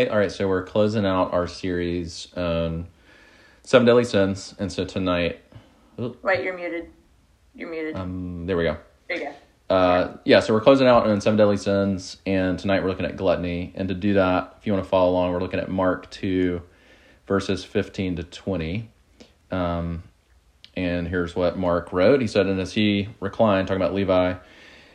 Hey, all right, so we're closing out our series on Seven Deadly Sins. And so tonight, Wait, you're muted. You're muted. um, there we go. there you go. Uh, yeah, so we're closing out on Seven Deadly Sins, and tonight we're looking at gluttony. And to do that, if you want to follow along, we're looking at Mark 2, verses 15 to 20. Um, and here's what Mark wrote. He said, And as he reclined, talking about Levi,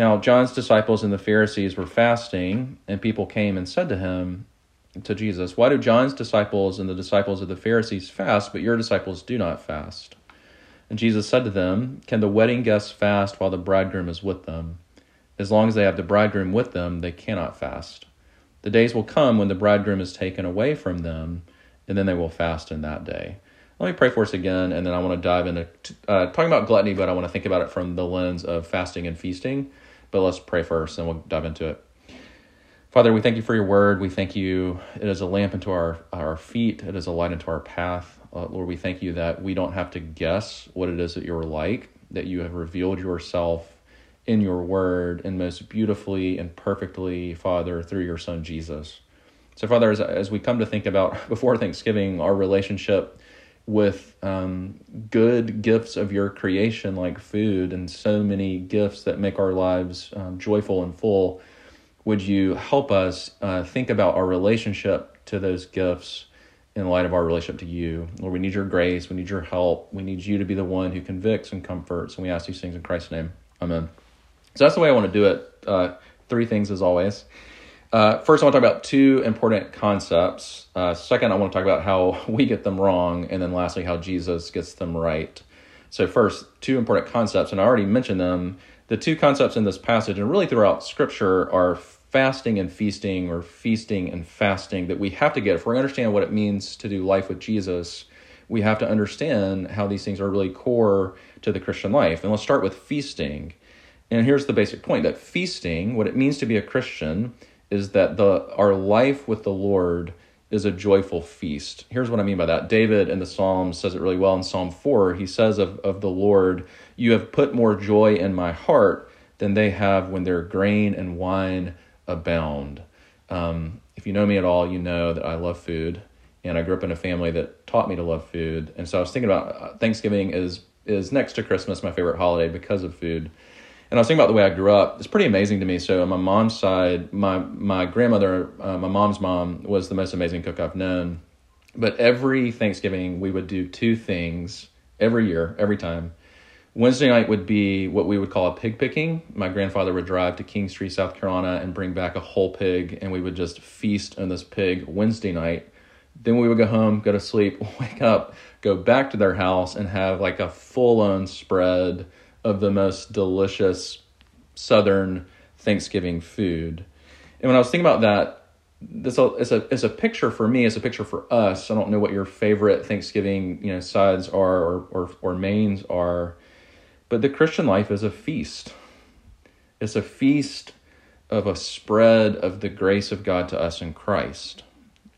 Now, John's disciples and the Pharisees were fasting, and people came and said to him, to Jesus, Why do John's disciples and the disciples of the Pharisees fast, but your disciples do not fast? And Jesus said to them, Can the wedding guests fast while the bridegroom is with them? As long as they have the bridegroom with them, they cannot fast. The days will come when the bridegroom is taken away from them, and then they will fast in that day. Let me pray for us again, and then I want to dive into uh, talking about gluttony, but I want to think about it from the lens of fasting and feasting. But let's pray first, and we'll dive into it. Father, we thank you for your word. We thank you. It is a lamp into our, our feet, it is a light into our path. Uh, Lord, we thank you that we don't have to guess what it is that you're like, that you have revealed yourself in your word and most beautifully and perfectly, Father, through your Son Jesus. So, Father, as, as we come to think about before Thanksgiving, our relationship with um, good gifts of your creation, like food, and so many gifts that make our lives um, joyful and full would you help us uh, think about our relationship to those gifts in light of our relationship to you? Lord, we need your grace. We need your help. We need you to be the one who convicts and comforts. And we ask these things in Christ's name. Amen. So that's the way I want to do it. Uh, three things as always. Uh, first, I want to talk about two important concepts. Uh, second, I want to talk about how we get them wrong. And then lastly, how Jesus gets them right. So, first, two important concepts, and I already mentioned them the two concepts in this passage and really throughout scripture are fasting and feasting or feasting and fasting that we have to get if to understand what it means to do life with jesus we have to understand how these things are really core to the christian life and let's start with feasting and here's the basic point that feasting what it means to be a christian is that the our life with the lord is a joyful feast. Here's what I mean by that. David in the Psalms says it really well in Psalm 4. He says of, of the Lord, You have put more joy in my heart than they have when their grain and wine abound. Um, if you know me at all, you know that I love food, and I grew up in a family that taught me to love food. And so I was thinking about uh, Thanksgiving is is next to Christmas, my favorite holiday because of food. And I was thinking about the way I grew up. It's pretty amazing to me. So on my mom's side, my my grandmother, uh, my mom's mom, was the most amazing cook I've known. But every Thanksgiving, we would do two things every year, every time. Wednesday night would be what we would call a pig picking. My grandfather would drive to Kingstree, South Carolina, and bring back a whole pig, and we would just feast on this pig Wednesday night. Then we would go home, go to sleep, wake up, go back to their house, and have like a full on spread of the most delicious Southern Thanksgiving food. And when I was thinking about that, this is a is a picture for me. It's a picture for us. I don't know what your favorite Thanksgiving you know sides are or or, or mains are, but the Christian life is a feast. It's a feast of a spread of the grace of God to us in Christ.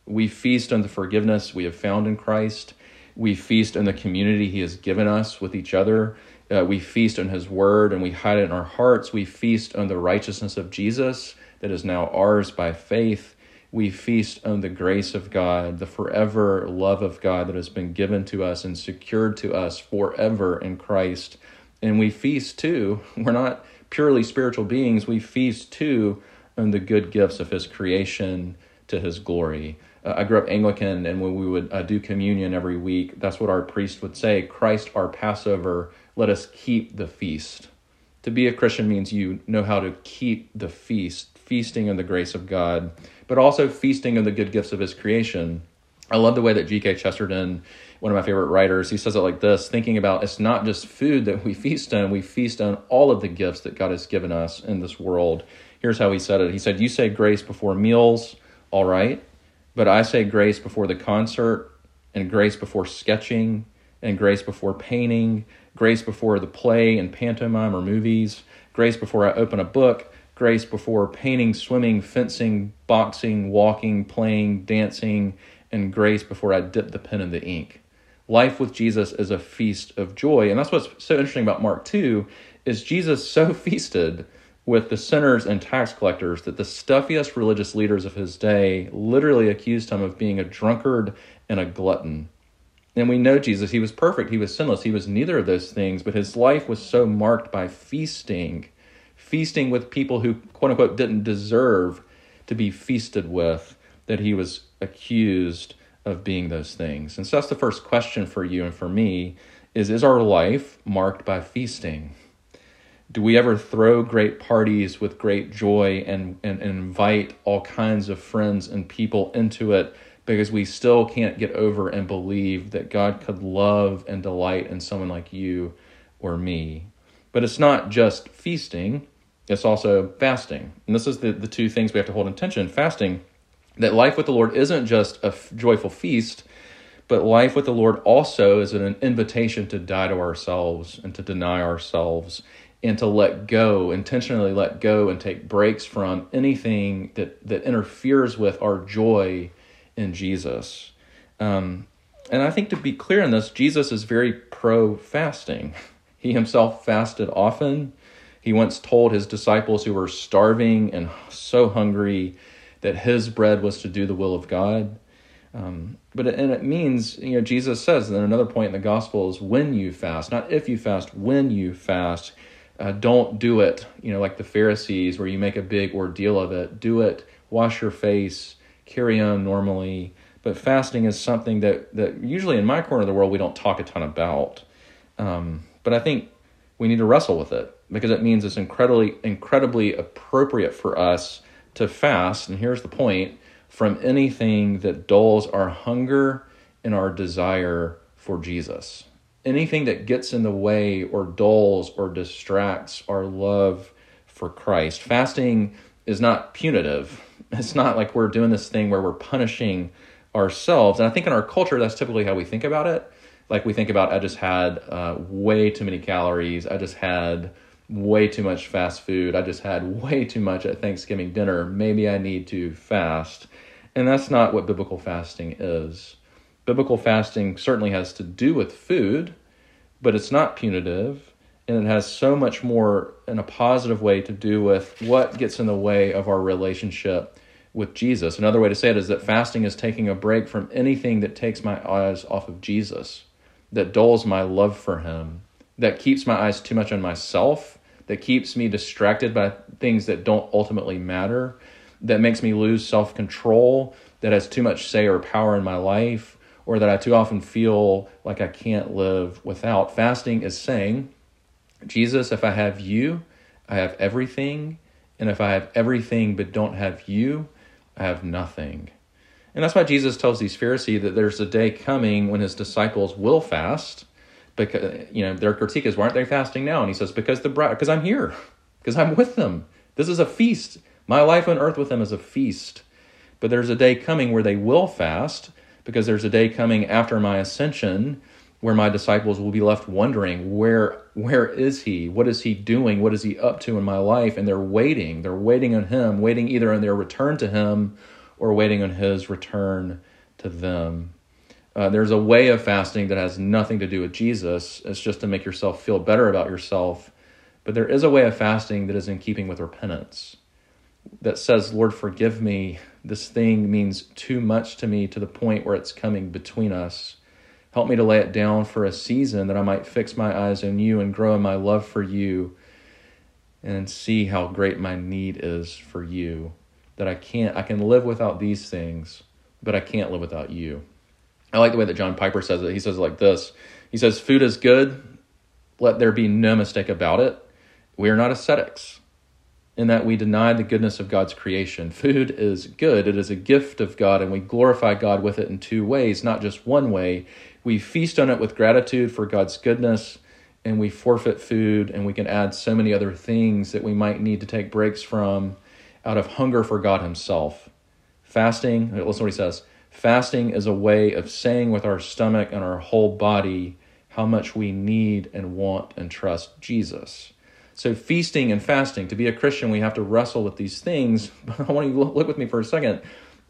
We feast on the forgiveness we have found in Christ. We feast on the community He has given us with each other. Uh, we feast on His Word and we hide it in our hearts. We feast on the righteousness of Jesus that is now ours by faith. We feast on the grace of God, the forever love of God that has been given to us and secured to us forever in Christ. And we feast too. We're not purely spiritual beings. We feast too on the good gifts of His creation to His glory. Uh, I grew up Anglican, and when we would uh, do communion every week, that's what our priest would say Christ, our Passover, let us keep the feast. To be a Christian means you know how to keep the feast, feasting on the grace of God, but also feasting on the good gifts of His creation. I love the way that G.K. Chesterton, one of my favorite writers, he says it like this thinking about it's not just food that we feast on, we feast on all of the gifts that God has given us in this world. Here's how he said it He said, You say grace before meals, all right. But I say grace before the concert, and grace before sketching, and grace before painting, grace before the play and pantomime or movies, grace before I open a book, grace before painting, swimming, fencing, boxing, walking, playing, dancing, and grace before I dip the pen in the ink. Life with Jesus is a feast of joy. And that's what's so interesting about Mark 2 is Jesus so feasted with the sinners and tax collectors that the stuffiest religious leaders of his day literally accused him of being a drunkard and a glutton. And we know Jesus, he was perfect, he was sinless, he was neither of those things, but his life was so marked by feasting, feasting with people who, quote unquote, didn't deserve to be feasted with, that he was accused of being those things. And so that's the first question for you and for me is is our life marked by feasting? Do we ever throw great parties with great joy and, and, and invite all kinds of friends and people into it because we still can't get over and believe that God could love and delight in someone like you or me? But it's not just feasting, it's also fasting. And this is the, the two things we have to hold in tension. Fasting that life with the Lord isn't just a f- joyful feast, but life with the Lord also is an invitation to die to ourselves and to deny ourselves and to let go, intentionally let go and take breaks from anything that, that interferes with our joy in Jesus. Um, and I think to be clear in this, Jesus is very pro fasting. He himself fasted often. He once told his disciples who were starving and so hungry that his bread was to do the will of God. Um, but it, and it means, you know, Jesus says and then another point in the gospel is when you fast, not if you fast, when you fast. Uh, don't do it, you know, like the Pharisees where you make a big ordeal of it. Do it, wash your face, carry on normally. But fasting is something that, that usually in my corner of the world we don't talk a ton about. Um, but I think we need to wrestle with it because it means it's incredibly, incredibly appropriate for us to fast, and here's the point from anything that dulls our hunger and our desire for Jesus. Anything that gets in the way or dulls or distracts our love for Christ. Fasting is not punitive. It's not like we're doing this thing where we're punishing ourselves. And I think in our culture, that's typically how we think about it. Like we think about, I just had uh, way too many calories. I just had way too much fast food. I just had way too much at Thanksgiving dinner. Maybe I need to fast. And that's not what biblical fasting is. Biblical fasting certainly has to do with food, but it's not punitive. And it has so much more in a positive way to do with what gets in the way of our relationship with Jesus. Another way to say it is that fasting is taking a break from anything that takes my eyes off of Jesus, that dulls my love for Him, that keeps my eyes too much on myself that keeps me distracted by things that don't ultimately matter, that makes me lose self control, that has too much say or power in my life, or that I too often feel like I can't live without. Fasting is saying, Jesus, if I have you, I have everything. And if I have everything but don't have you, I have nothing. And that's why Jesus tells these Pharisees that there's a day coming when his disciples will fast because you know their critique is why aren't they fasting now and he says because the bride because i'm here because i'm with them this is a feast my life on earth with them is a feast but there's a day coming where they will fast because there's a day coming after my ascension where my disciples will be left wondering where where is he? What is he doing? What is he up to in my life? And they're waiting. They're waiting on him waiting either on their return to him or waiting on his return to them. Uh, there's a way of fasting that has nothing to do with Jesus. It's just to make yourself feel better about yourself. But there is a way of fasting that is in keeping with repentance that says, Lord, forgive me. This thing means too much to me to the point where it's coming between us. Help me to lay it down for a season that I might fix my eyes on you and grow in my love for you and see how great my need is for you. That I can't, I can live without these things, but I can't live without you. I like the way that John Piper says it. He says it like this He says, Food is good. Let there be no mistake about it. We are not ascetics in that we deny the goodness of God's creation. Food is good, it is a gift of God, and we glorify God with it in two ways, not just one way. We feast on it with gratitude for God's goodness, and we forfeit food, and we can add so many other things that we might need to take breaks from out of hunger for God Himself. Fasting, listen to what He says Fasting is a way of saying with our stomach and our whole body how much we need and want and trust Jesus. So, feasting and fasting, to be a Christian, we have to wrestle with these things. But I want you to look with me for a second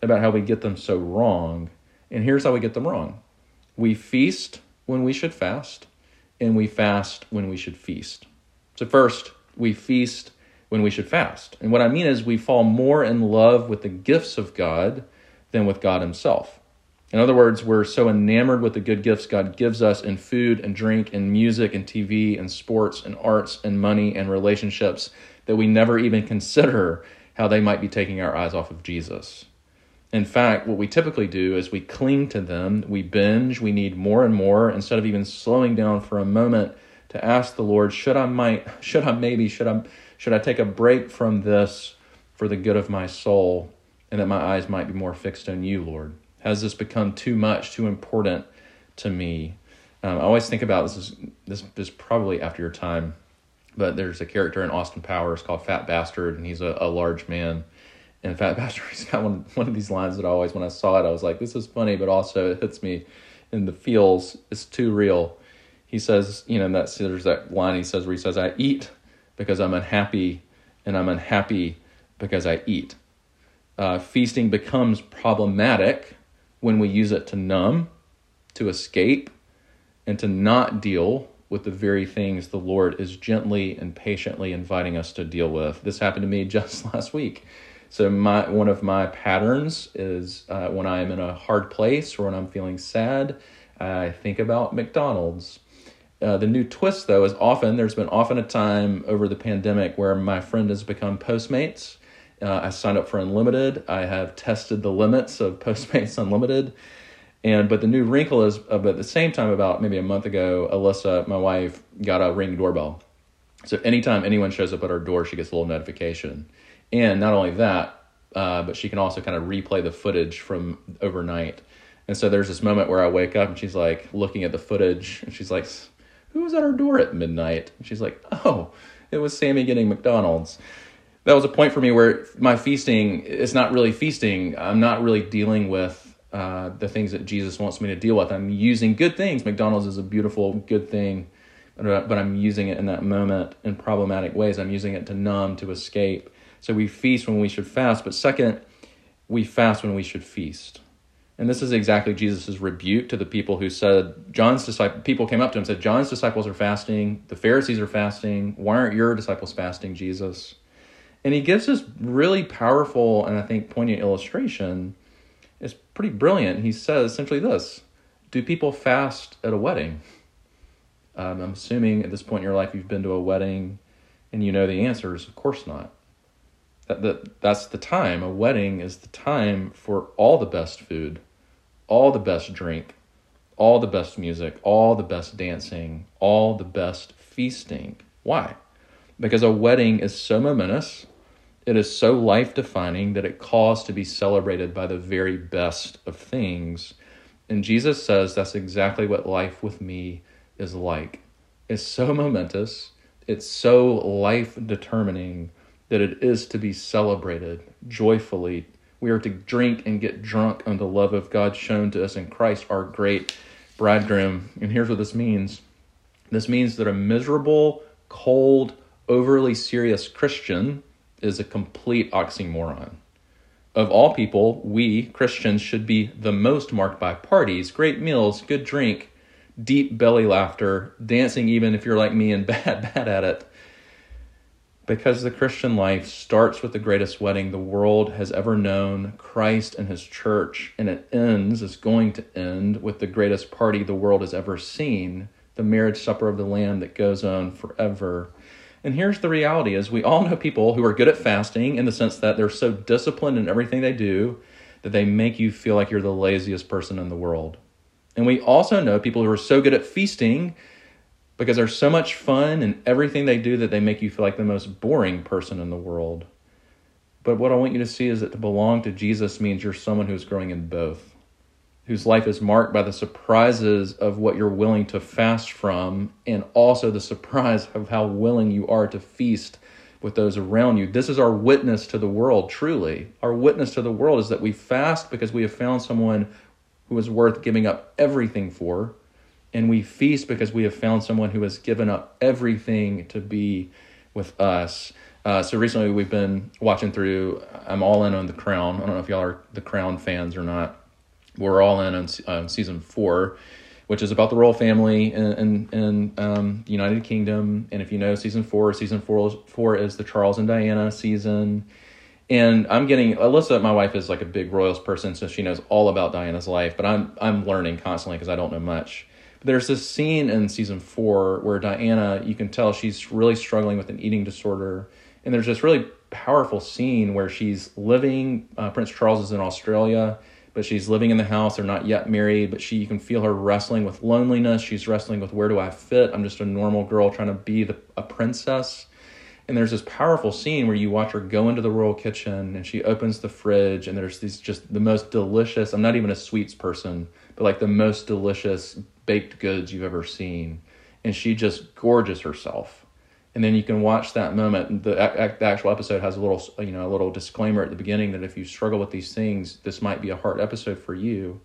about how we get them so wrong. And here's how we get them wrong we feast when we should fast, and we fast when we should feast. So, first, we feast when we should fast. And what I mean is, we fall more in love with the gifts of God than with God Himself. In other words, we're so enamored with the good gifts God gives us in food and drink and music and TV and sports and arts and money and relationships that we never even consider how they might be taking our eyes off of Jesus. In fact, what we typically do is we cling to them, we binge, we need more and more instead of even slowing down for a moment to ask the Lord, should I might should I maybe should I should I take a break from this for the good of my soul and that my eyes might be more fixed on you, Lord? Has this become too much, too important to me? Um, I always think about this is this is probably after your time, but there's a character in Austin Powers called Fat Bastard, and he's a, a large man. And Fat Bastard, he's got one one of these lines that I always, when I saw it, I was like, this is funny, but also it hits me in the feels. It's too real. He says, you know, that there's that line he says where he says, "I eat because I'm unhappy, and I'm unhappy because I eat." Uh, feasting becomes problematic when we use it to numb, to escape, and to not deal with the very things the Lord is gently and patiently inviting us to deal with. This happened to me just last week. So my one of my patterns is uh, when I am in a hard place or when I'm feeling sad, I think about McDonald's. Uh, the new twist, though, is often there's been often a time over the pandemic where my friend has become Postmates uh, I signed up for Unlimited. I have tested the limits of Postmates Unlimited. And but the new wrinkle is, uh, at the same time, about maybe a month ago, Alyssa, my wife, got a ring doorbell. So anytime anyone shows up at our door, she gets a little notification. And not only that, uh, but she can also kind of replay the footage from overnight. And so there's this moment where I wake up and she's like looking at the footage and she's like, "Who was at our door at midnight?" And she's like, "Oh, it was Sammy getting McDonald's." That was a point for me where my feasting is not really feasting. I'm not really dealing with uh, the things that Jesus wants me to deal with. I'm using good things. McDonald's is a beautiful, good thing, but, but I'm using it in that moment in problematic ways. I'm using it to numb, to escape. So we feast when we should fast. But second, we fast when we should feast. And this is exactly Jesus' rebuke to the people who said, John's disciple people came up to him and said, John's disciples are fasting, the Pharisees are fasting. Why aren't your disciples fasting, Jesus? And he gives this really powerful and I think poignant illustration. It's pretty brilliant. He says essentially this Do people fast at a wedding? Um, I'm assuming at this point in your life you've been to a wedding and you know the answers. Of course not. That, that, that's the time. A wedding is the time for all the best food, all the best drink, all the best music, all the best dancing, all the best feasting. Why? Because a wedding is so momentous it is so life defining that it calls to be celebrated by the very best of things. And Jesus says that's exactly what life with me is like. It's so momentous, it's so life determining that it is to be celebrated joyfully. We are to drink and get drunk on the love of God shown to us in Christ, our great bridegroom. And here's what this means this means that a miserable, cold, overly serious Christian is a complete oxymoron. Of all people, we, Christians, should be the most marked by parties, great meals, good drink, deep belly laughter, dancing, even if you're like me and bad, bad at it. Because the Christian life starts with the greatest wedding the world has ever known, Christ and his church, and it ends, is going to end, with the greatest party the world has ever seen, the marriage supper of the Lamb that goes on forever and here's the reality is we all know people who are good at fasting in the sense that they're so disciplined in everything they do that they make you feel like you're the laziest person in the world. And we also know people who are so good at feasting because they're so much fun in everything they do that they make you feel like the most boring person in the world. But what I want you to see is that to belong to Jesus means you're someone who's growing in both whose life is marked by the surprises of what you're willing to fast from, and also the surprise of how willing you are to feast with those around you. This is our witness to the world, truly. Our witness to the world is that we fast because we have found someone who is worth giving up everything for. And we feast because we have found someone who has given up everything to be with us. Uh, so recently we've been watching through, I'm all in on The Crown. I don't know if y'all are The Crown fans or not. We're all in on uh, season four which is about the royal family in, in, in um, the United Kingdom. And if you know season four, season four, four is the Charles and Diana season. And I'm getting Alyssa, my wife, is like a big royals person, so she knows all about Diana's life. But I'm I'm learning constantly because I don't know much. But there's this scene in season four where Diana, you can tell she's really struggling with an eating disorder, and there's this really powerful scene where she's living. Uh, Prince Charles is in Australia but she's living in the house. They're not yet married, but she you can feel her wrestling with loneliness. She's wrestling with where do I fit? I'm just a normal girl trying to be the, a princess. And there's this powerful scene where you watch her go into the royal kitchen and she opens the fridge and there's these just the most delicious. I'm not even a sweets person, but like the most delicious baked goods you've ever seen. And she just gorges herself and then you can watch that moment. The, the, actual episode has a little, you know, a little disclaimer at the beginning that if you struggle with these things, this might be a hard episode for you.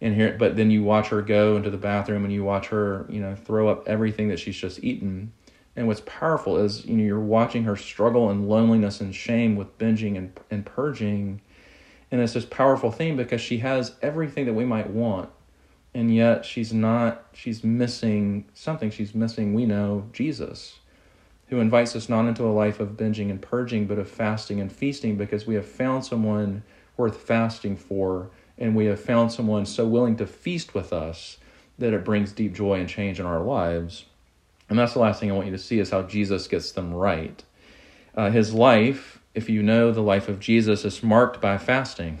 And here, but then you watch her go into the bathroom and you watch her, you know, throw up everything that she's just eaten. And what's powerful is, you know, you're watching her struggle and loneliness and shame with binging and, and purging. And it's this powerful thing because she has everything that we might want. And yet she's not, she's missing something. She's missing, we know, Jesus who invites us not into a life of binging and purging, but of fasting and feasting because we have found someone worth fasting for, and we have found someone so willing to feast with us that it brings deep joy and change in our lives. And that's the last thing I want you to see is how Jesus gets them right. Uh, his life, if you know the life of Jesus, is marked by fasting.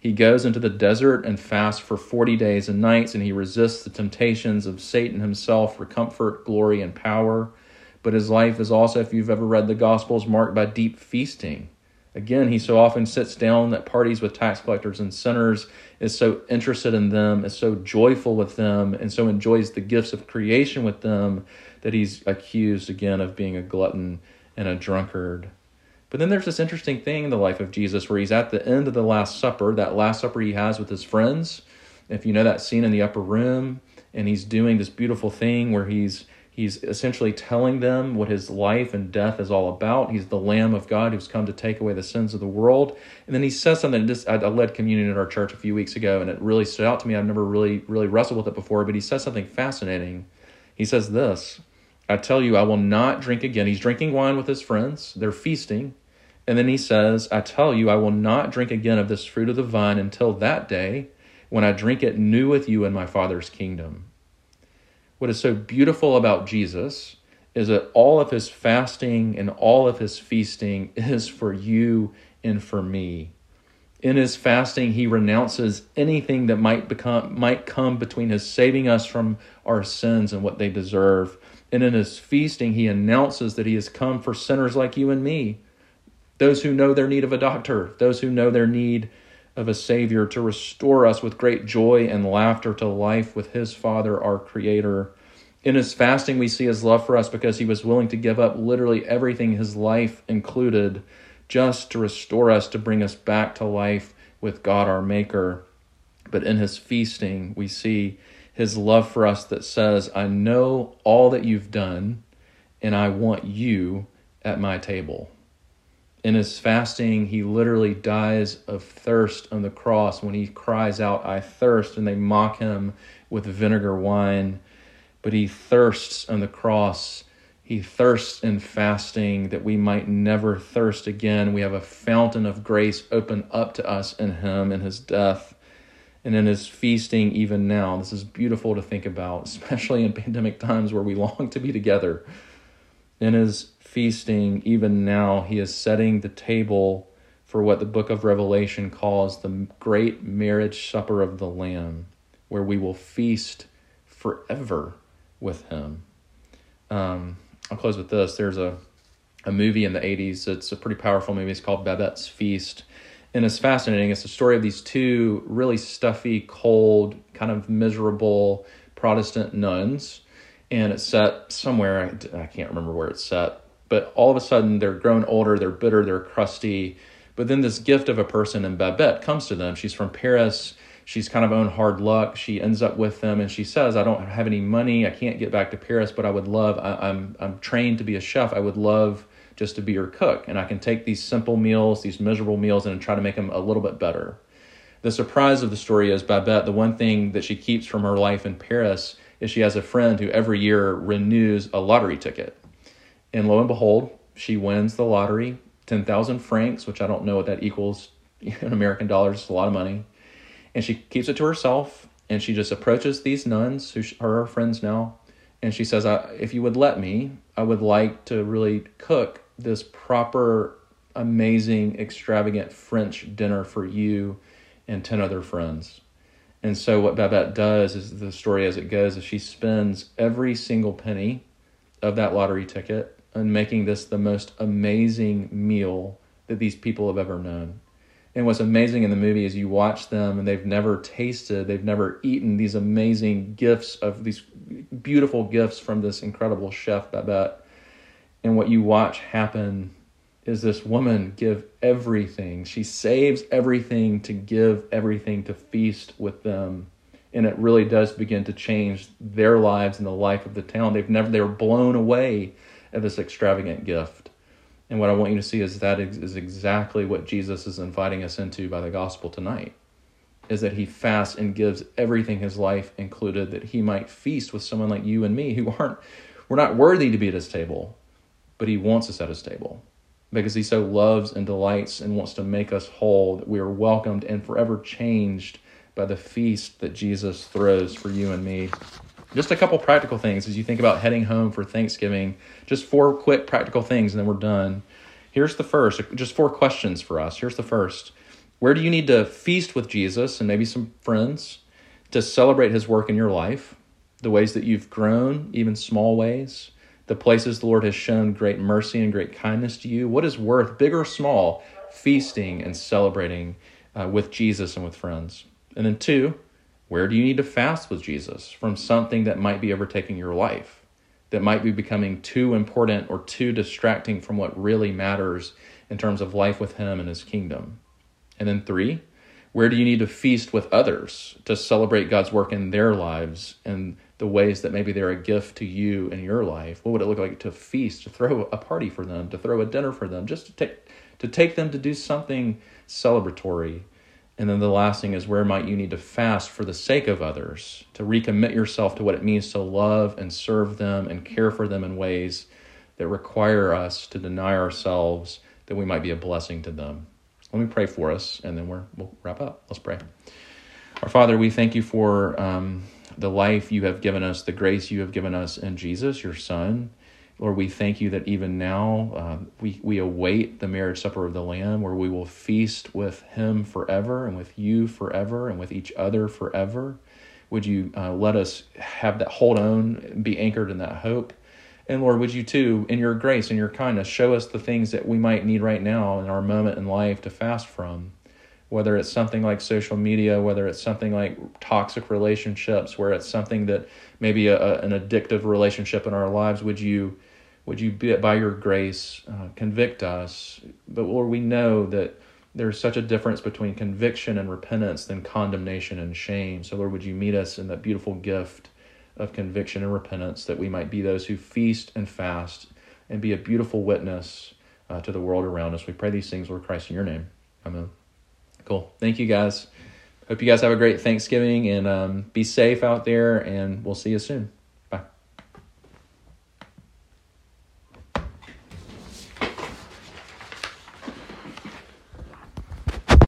He goes into the desert and fasts for 40 days and nights, and he resists the temptations of Satan himself for comfort, glory, and power but his life is also, if you've ever read the Gospels, marked by deep feasting. Again, he so often sits down at parties with tax collectors and sinners, is so interested in them, is so joyful with them, and so enjoys the gifts of creation with them that he's accused again of being a glutton and a drunkard. But then there's this interesting thing in the life of Jesus where he's at the end of the Last Supper, that Last Supper he has with his friends. If you know that scene in the upper room, and he's doing this beautiful thing where he's He's essentially telling them what his life and death is all about. He's the Lamb of God who's come to take away the sins of the world. And then he says something. I led communion at our church a few weeks ago, and it really stood out to me. I've never really, really wrestled with it before, but he says something fascinating. He says this I tell you, I will not drink again. He's drinking wine with his friends, they're feasting. And then he says, I tell you, I will not drink again of this fruit of the vine until that day when I drink it new with you in my Father's kingdom what is so beautiful about Jesus is that all of his fasting and all of his feasting is for you and for me. In his fasting, he renounces anything that might become might come between his saving us from our sins and what they deserve. And in his feasting, he announces that he has come for sinners like you and me, those who know their need of a doctor, those who know their need of a Savior to restore us with great joy and laughter to life with His Father, our Creator. In His fasting, we see His love for us because He was willing to give up literally everything, His life included, just to restore us, to bring us back to life with God, our Maker. But in His feasting, we see His love for us that says, I know all that you've done, and I want you at my table in his fasting, he literally dies of thirst on the cross when he cries out, I thirst, and they mock him with vinegar wine. But he thirsts on the cross. He thirsts in fasting that we might never thirst again. We have a fountain of grace open up to us in him in his death and in his feasting even now. This is beautiful to think about, especially in pandemic times where we long to be together. In his feasting, even now, he is setting the table for what the book of Revelation calls the great marriage supper of the Lamb, where we will feast forever with him. Um, I'll close with this. There's a, a movie in the 80s. It's a pretty powerful movie. It's called Babette's Feast. And it's fascinating. It's the story of these two really stuffy, cold, kind of miserable Protestant nuns. And it's set somewhere, I, can't remember where it's set, but all of a sudden they're grown older, they're bitter, they're crusty. But then this gift of a person in Babette comes to them. She's from Paris. She's kind of own hard luck. She ends up with them, and she says, "I don't have any money. I can't get back to Paris, but I would love. I, I'm I'm trained to be a chef. I would love just to be your cook, and I can take these simple meals, these miserable meals, and try to make them a little bit better." The surprise of the story is Babette. The one thing that she keeps from her life in Paris is she has a friend who every year renews a lottery ticket. And lo and behold, she wins the lottery, 10,000 francs, which I don't know what that equals in American dollars. It's a lot of money. And she keeps it to herself and she just approaches these nuns who are her friends now. And she says, If you would let me, I would like to really cook this proper, amazing, extravagant French dinner for you and 10 other friends. And so what Babette does is the story as it goes is she spends every single penny of that lottery ticket on making this the most amazing meal that these people have ever known. And what's amazing in the movie is you watch them and they've never tasted, they've never eaten these amazing gifts of these beautiful gifts from this incredible chef Babette. And what you watch happen is this woman give everything. She saves everything to give everything to feast with them. And it really does begin to change their lives and the life of the town. They've never they were blown away at this extravagant gift. And what I want you to see is that is exactly what Jesus is inviting us into by the gospel tonight. Is that he fasts and gives everything his life included that he might feast with someone like you and me who aren't we're not worthy to be at his table, but he wants us at his table because he so loves and delights and wants to make us whole, that we are welcomed and forever changed by the feast that Jesus throws for you and me. Just a couple practical things as you think about heading home for Thanksgiving. Just four quick practical things, and then we're done. Here's the first, just four questions for us. Here's the first Where do you need to feast with Jesus and maybe some friends to celebrate his work in your life? The ways that you've grown, even small ways the places the Lord has shown great mercy and great kindness to you? What is worth, big or small, feasting and celebrating uh, with Jesus and with friends? And then, two, where do you need to fast with Jesus from something that might be overtaking your life, that might be becoming too important or too distracting from what really matters in terms of life with Him and His kingdom? And then, three, where do you need to feast with others to celebrate God's work in their lives and the ways that maybe they're a gift to you in your life. What would it look like to feast, to throw a party for them, to throw a dinner for them, just to take to take them to do something celebratory. And then the last thing is where might you need to fast for the sake of others, to recommit yourself to what it means to love and serve them and care for them in ways that require us to deny ourselves that we might be a blessing to them. Let me pray for us, and then we're, we'll wrap up. Let's pray. Our Father, we thank you for um, the life you have given us, the grace you have given us in Jesus, your Son. Lord, we thank you that even now uh, we, we await the marriage supper of the Lamb, where we will feast with Him forever and with you forever and with each other forever. Would you uh, let us have that hold on, be anchored in that hope? And Lord, would you too, in your grace and your kindness, show us the things that we might need right now in our moment in life to fast from? Whether it's something like social media, whether it's something like toxic relationships, where it's something that maybe a, a, an addictive relationship in our lives, would you would you be, by your grace uh, convict us? But Lord, we know that there's such a difference between conviction and repentance than condemnation and shame. So Lord, would you meet us in that beautiful gift of conviction and repentance that we might be those who feast and fast and be a beautiful witness uh, to the world around us. We pray these things, Lord Christ, in your name. Amen. Cool. Thank you guys. Hope you guys have a great Thanksgiving and um, be safe out there, and we'll see you soon.